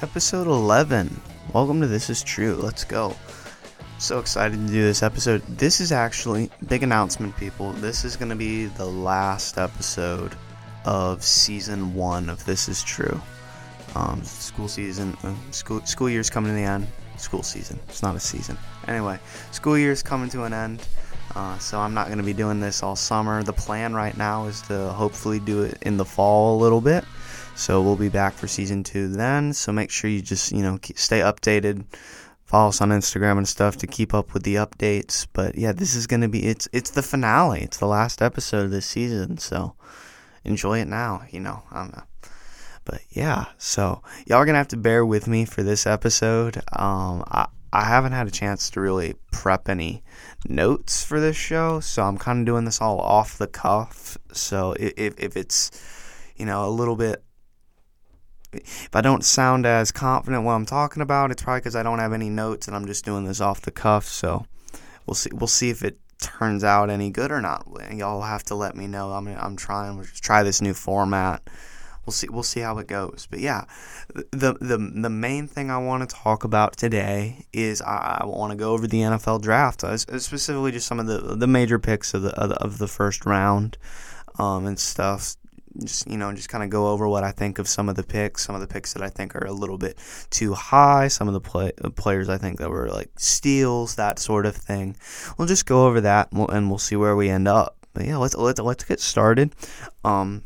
episode 11. Welcome to This Is True. Let's go. So excited to do this episode. This is actually, big announcement, people. This is going to be the last episode of season one of This Is True. Um, school season, uh, school, school year's coming to the end. School season. It's not a season. Anyway, school year's coming to an end. Uh, so I'm not going to be doing this all summer. The plan right now is to hopefully do it in the fall a little bit. So we'll be back for season two then. So make sure you just you know stay updated. Follow us on Instagram and stuff to keep up with the updates. But yeah, this is going to be it's it's the finale. It's the last episode of this season. So enjoy it now. You know. Um, but yeah, so y'all are gonna have to bear with me for this episode. Um, I, I haven't had a chance to really prep any notes for this show, so I'm kind of doing this all off the cuff. So if, if it's, you know, a little bit, if I don't sound as confident what I'm talking about, it's probably because I don't have any notes and I'm just doing this off the cuff. So we'll see. We'll see if it turns out any good or not. Y'all have to let me know. I'm I'm trying to try this new format we'll see we'll see how it goes. But yeah, the the the main thing I want to talk about today is I, want to go over the NFL draft, uh, specifically just some of the the major picks of the of the, of the first round, um, and stuff. Just you know, just kind of go over what I think of some of the picks, some of the picks that I think are a little bit too high, some of the play, players I think that were like steals, that sort of thing. We'll just go over that, and we'll, and we'll see where we end up. But yeah, let's let's let's get started. Um,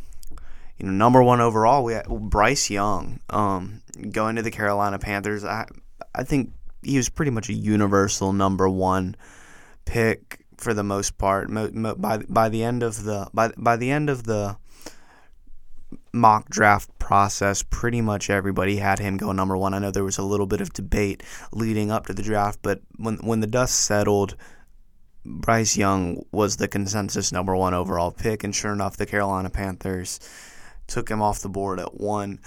you know, number one overall, we had Bryce Young um, going to the Carolina Panthers. I I think he was pretty much a universal number one pick for the most part. Mo, mo, by by the end of the by by the end of the mock draft process, pretty much everybody had him go number one. I know there was a little bit of debate leading up to the draft, but when when the dust settled. Bryce Young was the consensus number one overall pick, and sure enough, the Carolina Panthers took him off the board at one.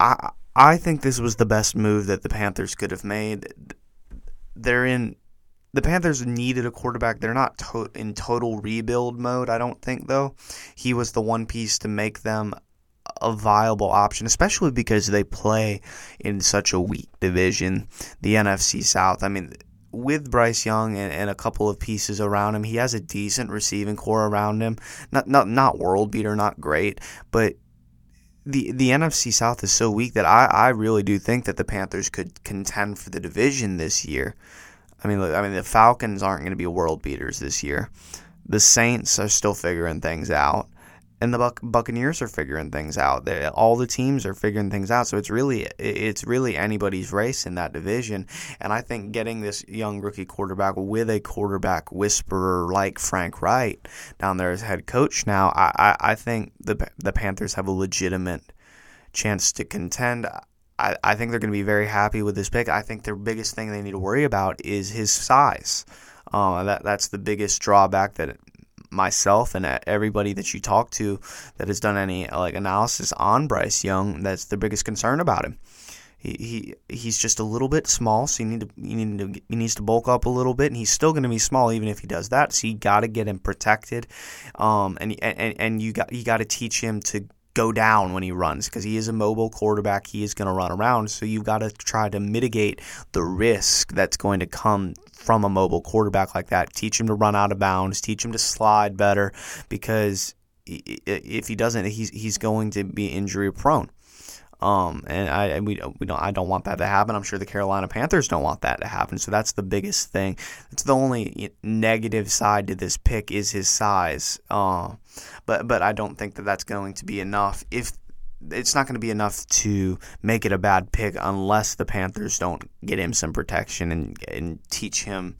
I I think this was the best move that the Panthers could have made. They're in the Panthers needed a quarterback. They're not to- in total rebuild mode, I don't think though. He was the one piece to make them a viable option, especially because they play in such a weak division, the NFC South. I mean, with Bryce Young and, and, a couple of pieces around him, he has a decent receiving corps around him. Not not not world beater, not great, but the the NFC South is so weak that I, I really do think that the Panthers could contend for the division this year. I mean, look, I mean the Falcons aren't going to be world beaters this year. The Saints are still figuring things out and the Buc- Buccaneers are figuring things out. They, all the teams are figuring things out. So it's really it's really anybody's race in that division. And I think getting this young rookie quarterback with a quarterback whisperer like Frank Reich down there as head coach now, I, I, I think the the Panthers have a legitimate chance to contend. I, I think they're going to be very happy with this pick. I think their biggest thing they need to worry about is his size. Uh, that that's the biggest drawback that myself and everybody that you talk to that has done any like analysis on Bryce Young, that's the biggest concern about him. He, he he's just a little bit small, so you need to you need to he needs to bulk up a little bit, and he's still going to be small even if he does that. So you got to get him protected, um, and and and you got you got to teach him to go down when he runs because he is a mobile quarterback. He is going to run around. So you've got to try to mitigate the risk that's going to come from a mobile quarterback like that. Teach him to run out of bounds. Teach him to slide better because if he doesn't, he's he's going to be injury prone. Um, and I and we we don't I don't want that to happen. I'm sure the Carolina Panthers don't want that to happen. So that's the biggest thing. It's the only negative side to this pick is his size. Uh, but but I don't think that that's going to be enough if it's not going to be enough to make it a bad pick unless the Panthers don't get him some protection and and teach him,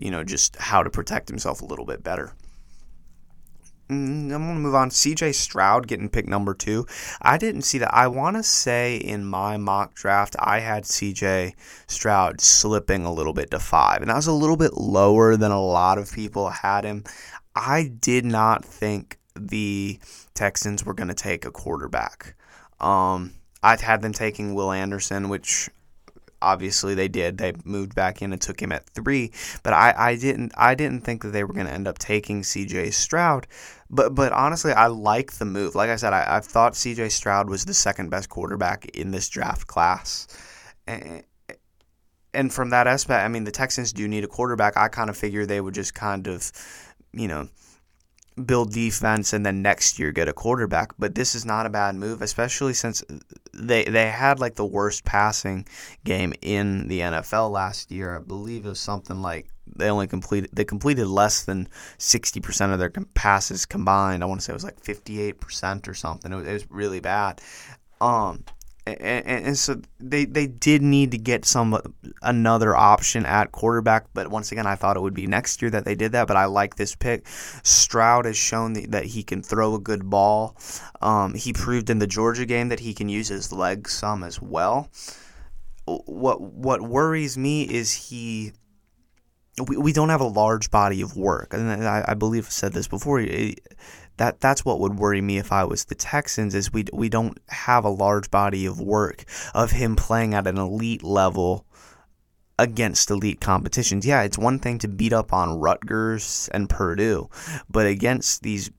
you know, just how to protect himself a little bit better. Mm, I'm going to move on. CJ Stroud getting pick number two. I didn't see that. I want to say in my mock draft, I had CJ Stroud slipping a little bit to five, and that was a little bit lower than a lot of people had him. I did not think the Texans were going to take a quarterback. Um, I'd had them taking Will Anderson, which obviously they did. They moved back in and took him at three. But I, I didn't I didn't think that they were going to end up taking C.J. Stroud. But but honestly, I like the move. Like I said, I, I thought C.J. Stroud was the second best quarterback in this draft class. And, and from that aspect, I mean, the Texans do need a quarterback. I kind of figure they would just kind of, you know, build defense and then next year get a quarterback. But this is not a bad move, especially since they they had like the worst passing game in the NFL last year. I believe it was something like they only completed they completed less than 60% of their passes combined. I want to say it was like 58% or something. It was, it was really bad. Um and, and, so they they did need to get some another option at quarterback. But once again, I thought it would be next year that they did that. But I like this pick. Stroud has shown that he can throw a good ball. Um, he proved in the Georgia game that he can use his legs some as well. What what worries me is he. We, we don't have a large body of work, and I, I believe I said this before. It, that that's what would worry me if I was the Texans is we we don't have a large body of work of him playing at an elite level against elite competitions. Yeah, it's one thing to beat up on Rutgers and Purdue, but against these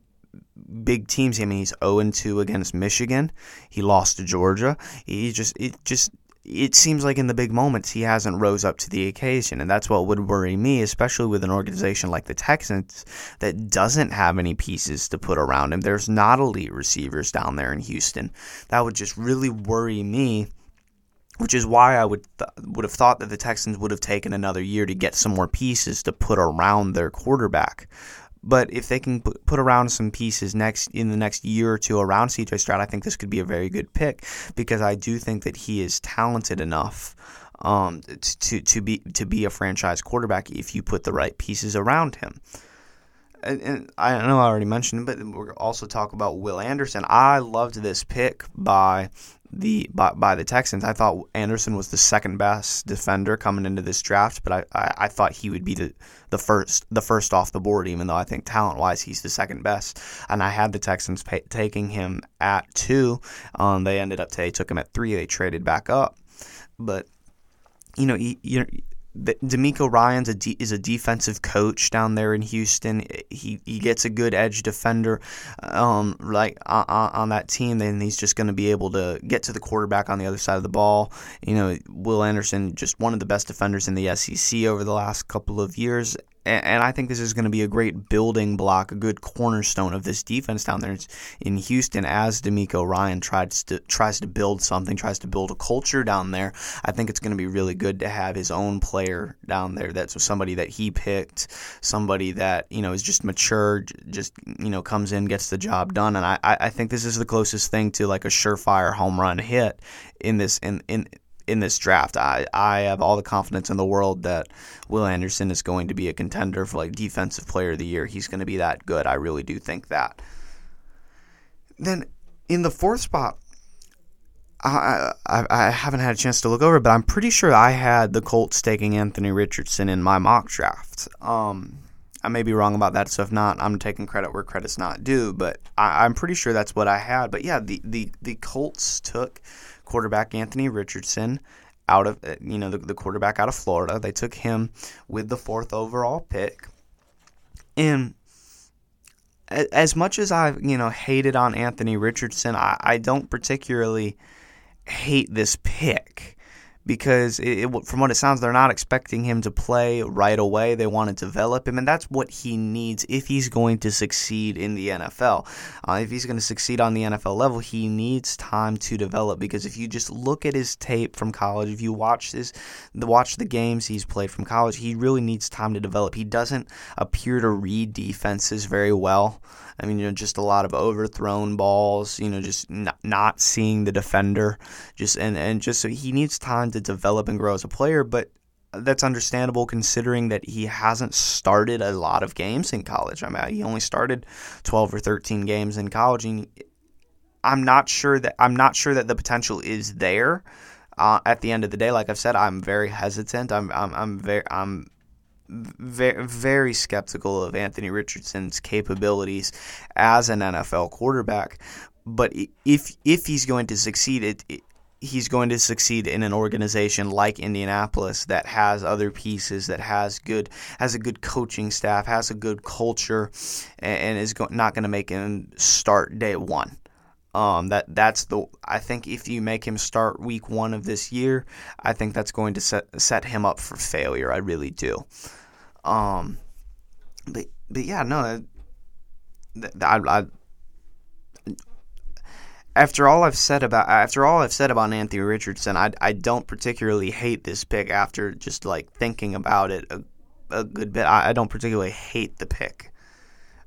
big teams, I mean he's 0 2 against Michigan. He lost to Georgia. He just it just it seems like in the big moments he hasn't rose up to the occasion and that's what would worry me especially with an organization like the Texans that doesn't have any pieces to put around him. There's not elite receivers down there in Houston. That would just really worry me which is why I would th- would have thought that the Texans would have taken another year to get some more pieces to put around their quarterback but if they can put around some pieces next in the next year or two around CJ Stroud, I think this could be a very good pick because I do think that he is talented enough um, to to be to be a franchise quarterback if you put the right pieces around him. And, I know I already mentioned, but we'll also talk about Will Anderson. I loved this pick by the by, by, the Texans. I thought Anderson was the second best defender coming into this draft, but I, I, I, thought he would be the, the first the first off the board, even though I think talent wise he's the second best. And I had the Texans pay, taking him at two. Um, they ended up they took him at three. They traded back up, but you know you, you DeMeco Ryans is a defensive coach down there in Houston. He he gets a good edge defender, um, like on, on that team. Then he's just going to be able to get to the quarterback on the other side of the ball. You know, Will Anderson, just one of the best defenders in the SEC over the last couple of years, and I think this is going to be a great building block, a good cornerstone of this defense down there in Houston as DeMeco Ryan tries to tries to build something, tries to build a culture down there. I think it's going to be really good to have his own player down there. That's somebody that he picked, somebody that you know is just mature, just you know comes in, gets the job done, and I I think this is the closest thing to like a surefire home run hit in this in in in this draft. I, I have all the confidence in the world that Will Anderson is going to be a contender for like defensive player of the year. He's going to be that good. I really do think that. Then in the fourth spot, I, I, I haven't had a chance to look over, but I'm pretty sure I had the Colts taking Anthony Richardson in my mock draft. Um, I may be wrong about that, so if not, I'm taking credit where credit's not due. But I, am pretty sure that's what I had. But yeah, the, the, the Colts took quarterback Anthony Richardson out of uh, you know the, the quarterback out of Florida. They took him with the fourth overall pick, and as much as I've you know hated on Anthony Richardson, I, I don't particularly hate this pick because it, it, from what it sounds, they're not expecting him to play right away. They want to develop him, and that's what he needs if he's going to succeed in the NFL. Uh, if he's going to succeed on the NFL level, he needs time to develop. Because if you just look at his tape from college, if you watch his, watch the games he's played from college, he really needs time to develop. He doesn't appear to read defenses very well. I mean, you know, just a lot of overthrown balls. You know, just not, not seeing the defender. Just and and just so he needs time to develop and grow as a player. But that's understandable considering that he hasn't started a lot of games in college. I mean, he only started 12 or 13 games in college, and I'm not sure that I'm not sure that the potential is there. Uh, at the end of the day, like I've said, I'm very hesitant. I'm I'm, I'm very I'm very, very skeptical of Anthony Richardson's capabilities as an NFL quarterback. But if if he's going to succeed, it, it he's going to succeed in an organization like Indianapolis that has other pieces, that has good has a good coaching staff, has a good culture, and, is not going to make him start day one. Um, that that's the I think if you make him start week one of this year, I think that's going to set set him up for failure. I really do. Um, but but yeah, no, I, I after all I've said about after all I've said about Anthony Richardson, I, I don't particularly hate this pick after just like thinking about it a, a good bit. I, I don't particularly hate the pick,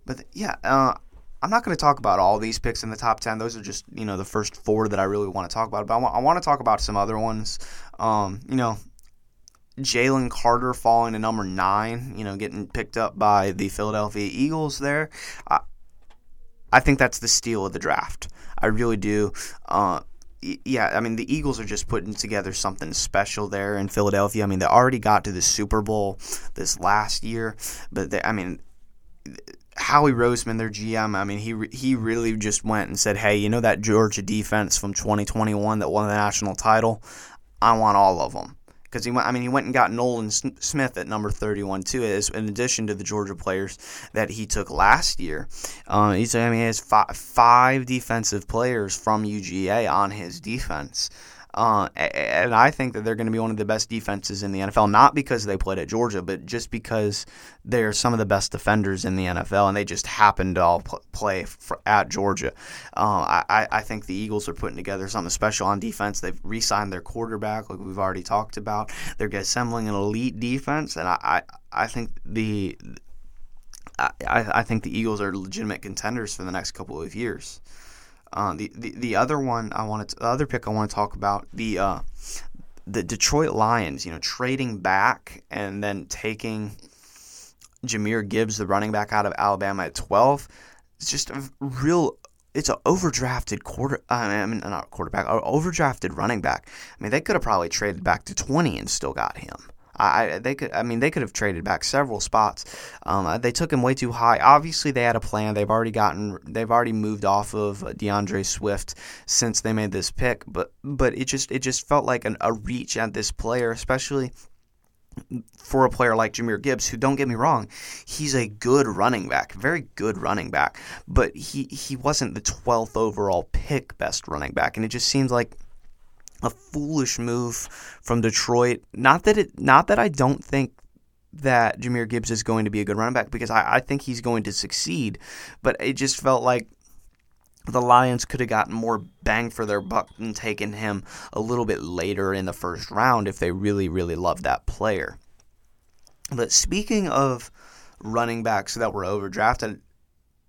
but yeah, uh, I'm not going to talk about all these picks in the top ten. Those are just you know the first four that I really want to talk about. But I want, I want to talk about some other ones. Um, you know, Jalen Carter falling to number nine. You know, getting picked up by the Philadelphia Eagles. There, I, I think that's the steal of the draft. I really do. Uh, yeah, I mean the Eagles are just putting together something special there in Philadelphia. I mean they already got to the Super Bowl this last year, but they, I mean Howie Roseman, their GM, I mean he he really just went and said, "Hey, you know that Georgia defense from 2021 that won the national title? I want all of them." Because he went. I mean, he went and got Nolan Smith at number 31 too, as in addition to the Georgia players that he took last year. Uh, he's, I mean, he has five, five defensive players from UGA on his defense. Uh, and I think that they're going to be one of the best defenses in the NFL, not because they played at Georgia, but just because they're some of the best defenders in the NFL, and they just happened to all play for, at Georgia. Uh, I, I think the Eagles are putting together something special on defense. They've re-signed their quarterback, like we've already talked about. They're assembling an elite defense, and I, I, I think the I, I think the Eagles are legitimate contenders for the next couple of years. Uh, the, the the other one I wanted to, the other pick I want to talk about the uh, the Detroit Lions. You know, trading back and then taking Jahmyr Gibbs, the running back out of Alabama at twelve. It's just a real. It's an overdrafted quarter. I mean, not quarterback, overdrafted running back. I mean, they could have probably traded back to twenty and still got him. I they could I mean they could have traded back several spots. Um, uh, they took him way too high. Obviously they had a plan. They've already gotten they've already moved off of D'Andre Swift since they made this pick. But but it just it just felt like an, a reach at this player, especially for a player like Jahmyr Gibbs, who don't get me wrong, he's a good running back, very good running back, but he he wasn't the 12th overall pick best running back, and it just seems like a foolish move from Detroit. Not that it, not that I don't think that Jahmyr Gibbs is going to be a good running back because I, I think he's going to succeed, but it just felt like the Lions could have gotten more bang for their buck and taken him a little bit later in the first round if they really, really loved that player. But speaking of running backs that were overdrafted,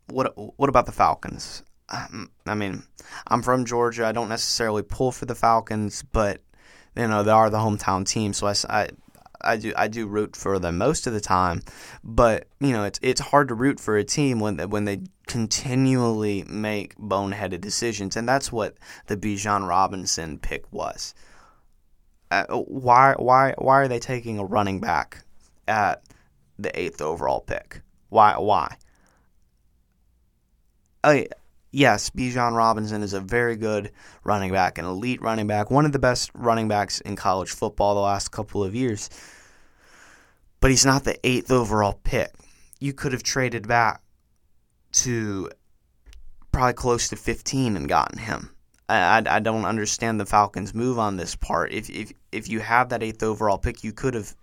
what what about the Falcons? I mean, I'm from Georgia. I don't necessarily pull for the Falcons, but you know they are the hometown team, so I, I, I do I do root for them most of the time. But you know it's it's hard to root for a team when when they continually make boneheaded decisions, and that's what the Bijan Robinson pick was. Uh, why why why are they taking a running back at the eighth overall pick? Why why? Yes, Bijan Robinson is a very good running back, an elite running back, one of the best running backs in college football the last couple of years. But he's not the eighth overall pick. You could have traded back to probably close to 15 and gotten him. I, I, don't understand the Falcons' move on this part. If, if, if you have that eighth overall pick, you could have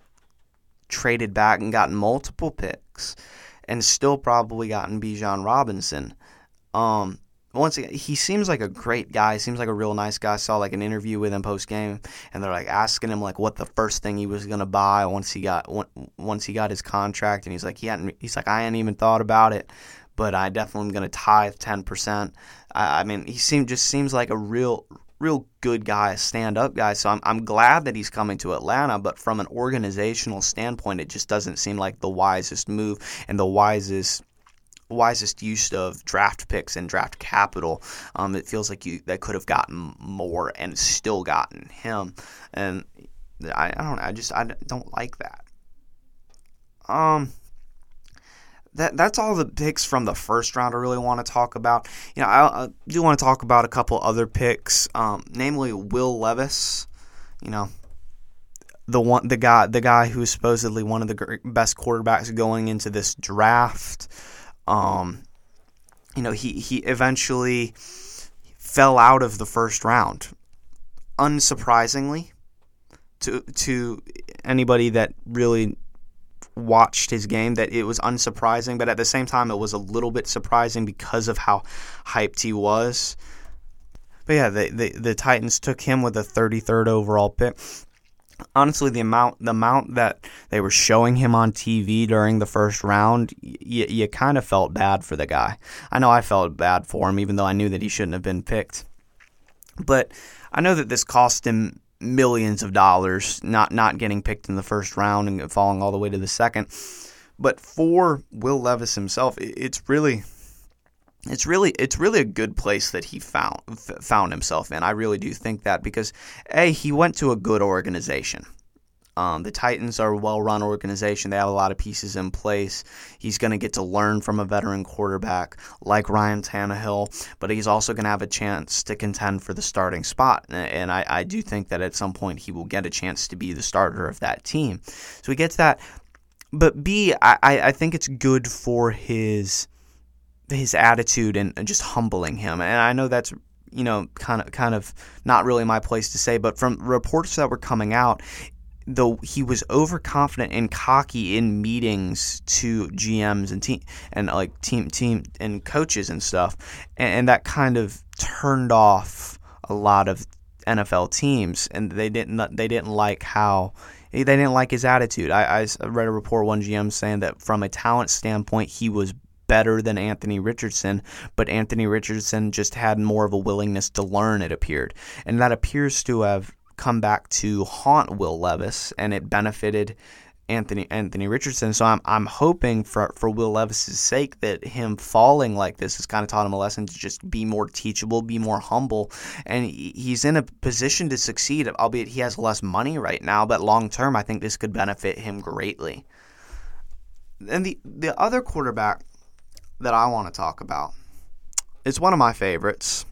traded back and gotten multiple picks and still probably gotten Bijan Robinson. Um, once again, he seems like a great guy. Seems like a real nice guy. I saw like an interview with him post game, and they're like asking him like what the first thing he was gonna buy once he got once he got his contract, and he's like he hadn't. He's like I hadn't even thought about it, but I definitely am gonna tithe ten percent. I, I mean, he seemed just seems like a real real good guy, stand up guy. So I'm I'm glad that he's coming to Atlanta, but from an organizational standpoint, it just doesn't seem like the wisest move and the wisest wisest use of draft picks and draft capital. Um, it feels like you they could have gotten more and still gotten him, and I, I don't. I just I don't like that. Um, that that's all the picks from the first round I really want to talk about. You know, I, I do want to talk about a couple other picks, um, namely Will Levis. You know, the one the guy the guy who's supposedly one of the best quarterbacks going into this draft. Um, you know, he he eventually fell out of the first round. Unsurprisingly, to to anybody that really watched his game that it was unsurprising, but at the same time, it was a little bit surprising because of how hyped he was. But yeah, the, the, the Titans took him with a 33rd overall pick. Honestly, the amount the amount that they were showing him on TV during the first round, you, you kind of felt bad for the guy. I know I felt bad for him, even though I knew that he shouldn't have been picked. But I know that this cost him millions of dollars, not not getting picked in the first round and falling all the way to the second. But for Will Levis himself, it's really it's really it's really a good place that he found found himself in. I really do think that because a he went to a good organization. Um, the Titans are a well run organization. They have a lot of pieces in place. He's going to get to learn from a veteran quarterback like Ryan Tannehill, but he's also going to have a chance to contend for the starting spot. And I, I do think that at some point he will get a chance to be the starter of that team. So he gets that. But B, I, I think it's good for his his attitude and just humbling him. And I know that's you know kind of kind of not really my place to say but from reports that were coming out though he was overconfident and cocky in meetings to GMs and team and like team team and coaches and stuff, and, and that kind of turned off a lot of NFL teams, and they didn't they didn't like how they didn't like his attitude. I, I read a report one GM saying that from a talent standpoint, he was better than Anthony Richardson, but Anthony Richardson just had more of a willingness to learn, it appeared. And that appears to have come back to haunt Will Levis, and it benefited Anthony Anthony Richardson. So I'm I'm hoping for for Will Levis's sake that him falling like this has kind of taught him a lesson to just be more teachable, be more humble, and he's in a position to succeed. Albeit he has less money right now, but long term, I think this could benefit him greatly. And the the other quarterback that I want to talk about is one of my favorites,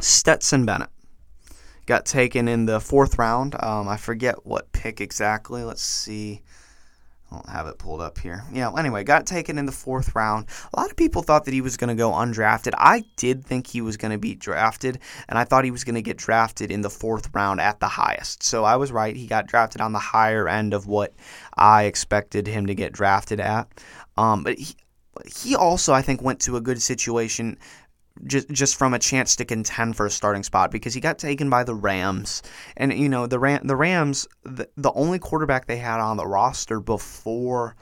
Stetson Bennett got taken in the fourth round. Um, I forget what pick exactly. Let's see. I don't have it pulled up here. Yeah, anyway, got taken in the fourth round. A lot of people thought that he was going to go undrafted. I did think he was going to be drafted, and I thought he was going to get drafted in the fourth round at the highest. So I was right. He got drafted on the higher end of what I expected him to get drafted at. Um, but he, he also, I think, went to a good situation just just from a chance to contend for a starting spot because he got taken by the Rams. And you know the Ram, the Rams the, the only quarterback they had on the roster before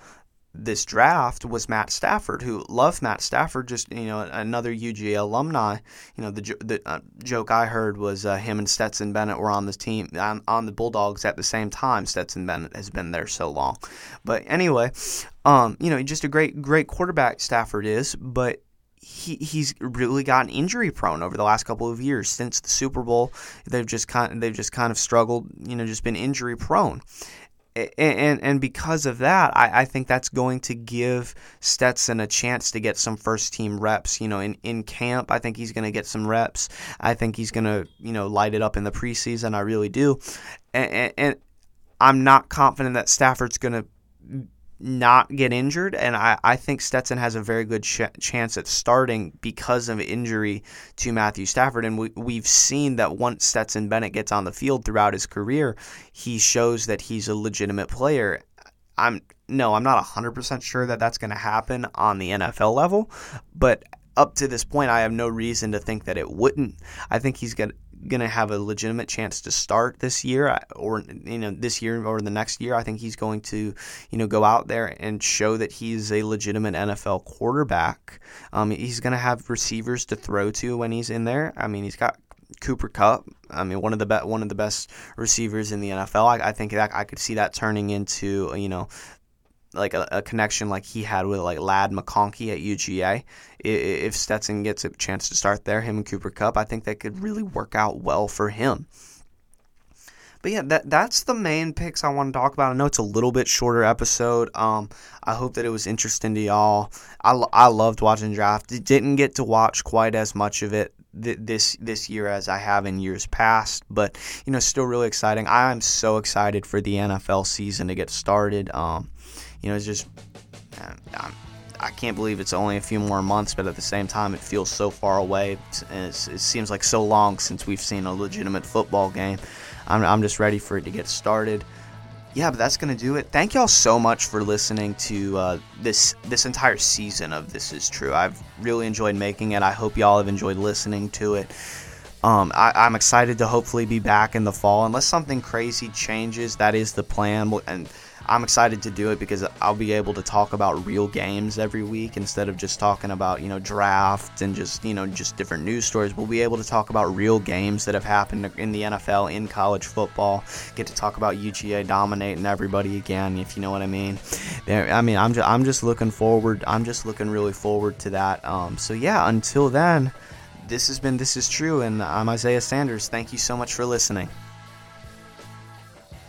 this draft was Matt Stafford who loved Matt Stafford just you know another UGA alumni you know the the uh, joke I heard was uh, him and Stetson Bennett were on the team on, on the Bulldogs at the same time Stetson Bennett has been there so long but anyway um you know just a great great quarterback Stafford is but he he's really gotten injury prone over the last couple of years since the Super Bowl. They've just kind of, they've just kind of struggled, you know, just been injury prone. And, and, because of that, I, I think that's going to give Stetson a chance to get some first team reps. You know, in, in camp, I think he's going to get some reps. I think he's going to, you know, light it up in the preseason. I really do. And, and, and I'm not confident that Stafford's going to not get injured. And I, I think Stetson has a very good ch- chance at starting because of injury to Matthew Stafford. And we, we've seen that once Stetson Bennett gets on the field throughout his career, he shows that he's a legitimate player. I'm no, I'm not 100% sure that that's going to happen on the NFL level, but up to this point, I have no reason to think that it wouldn't. I think he's going to have a legitimate chance to start this year, or you know, this year or the next year. I think he's going to, you know, go out there and show that he's a legitimate NFL quarterback. Um, he's going to have receivers to throw to when he's in there. I mean, he's got Cooper Kupp. I mean, one of the be- one of the best receivers in the NFL. I, I think that I could see that turning into you know like a, a, connection like he had with like Ladd McConkey at UGA. If Stetson gets a chance to start there, him and Cooper Kupp, I think that could really work out well for him. but yeah, that that's the main picks I want to talk about. I know it's a little bit shorter episode. Um, I hope that it was interesting to y'all. I, I loved watching draft. Didn't get to watch quite as much of it th- this this year as I have in years past, but you know, still really exciting. I am so excited for the NFL season to get started. Um, you know, it's just. I'm, I can't believe it's only a few more months, but at the same time, it feels so far away. And it seems like so long since we've seen a legitimate football game. I'm, I'm just ready for it to get started. Yeah, but that's gonna do it. Thank y'all so much for listening to uh, this this entire season of This Is True. I've really enjoyed making it. I hope y'all have enjoyed listening to it. Um, I, am excited to hopefully be back in the fall, unless something crazy changes. That is the plan, and I'm excited to do it because I'll be able to talk about real games every week instead of just talking about, you know, drafts and just, you know, just different news stories. We'll be able to talk about real games that have happened in the NFL, in college football. Get to talk about UGA dominating everybody again, if you know what I mean. I mean, I'm just, I'm just looking forward. I'm just looking really forward to that. Um, so yeah, until then, this has been This Is True, and I'm Isaiah Sanders. Thank you so much for listening.